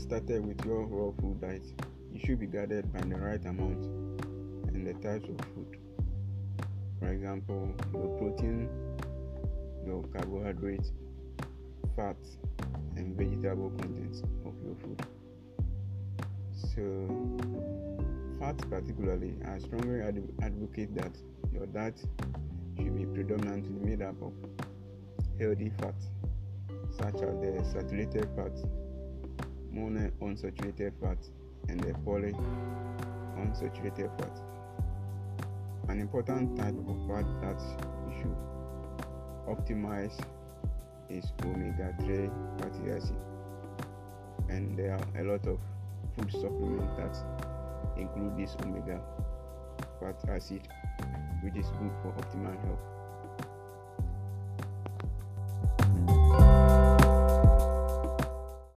started with your raw food diet, you should be guided by the right amount and the types of food. For example, your protein, your carbohydrate, fat, and vegetable contents of your food. So, fats particularly, I strongly advocate that your diet should be predominantly made up of healthy fats such as the saturated fats, mono unsaturated fats, and the poly unsaturated fats. An important type of fat that you should optimize is omega 3 fatty acid, and there are a lot of food supplements that include this omega fatty acid, which is good for optimal health.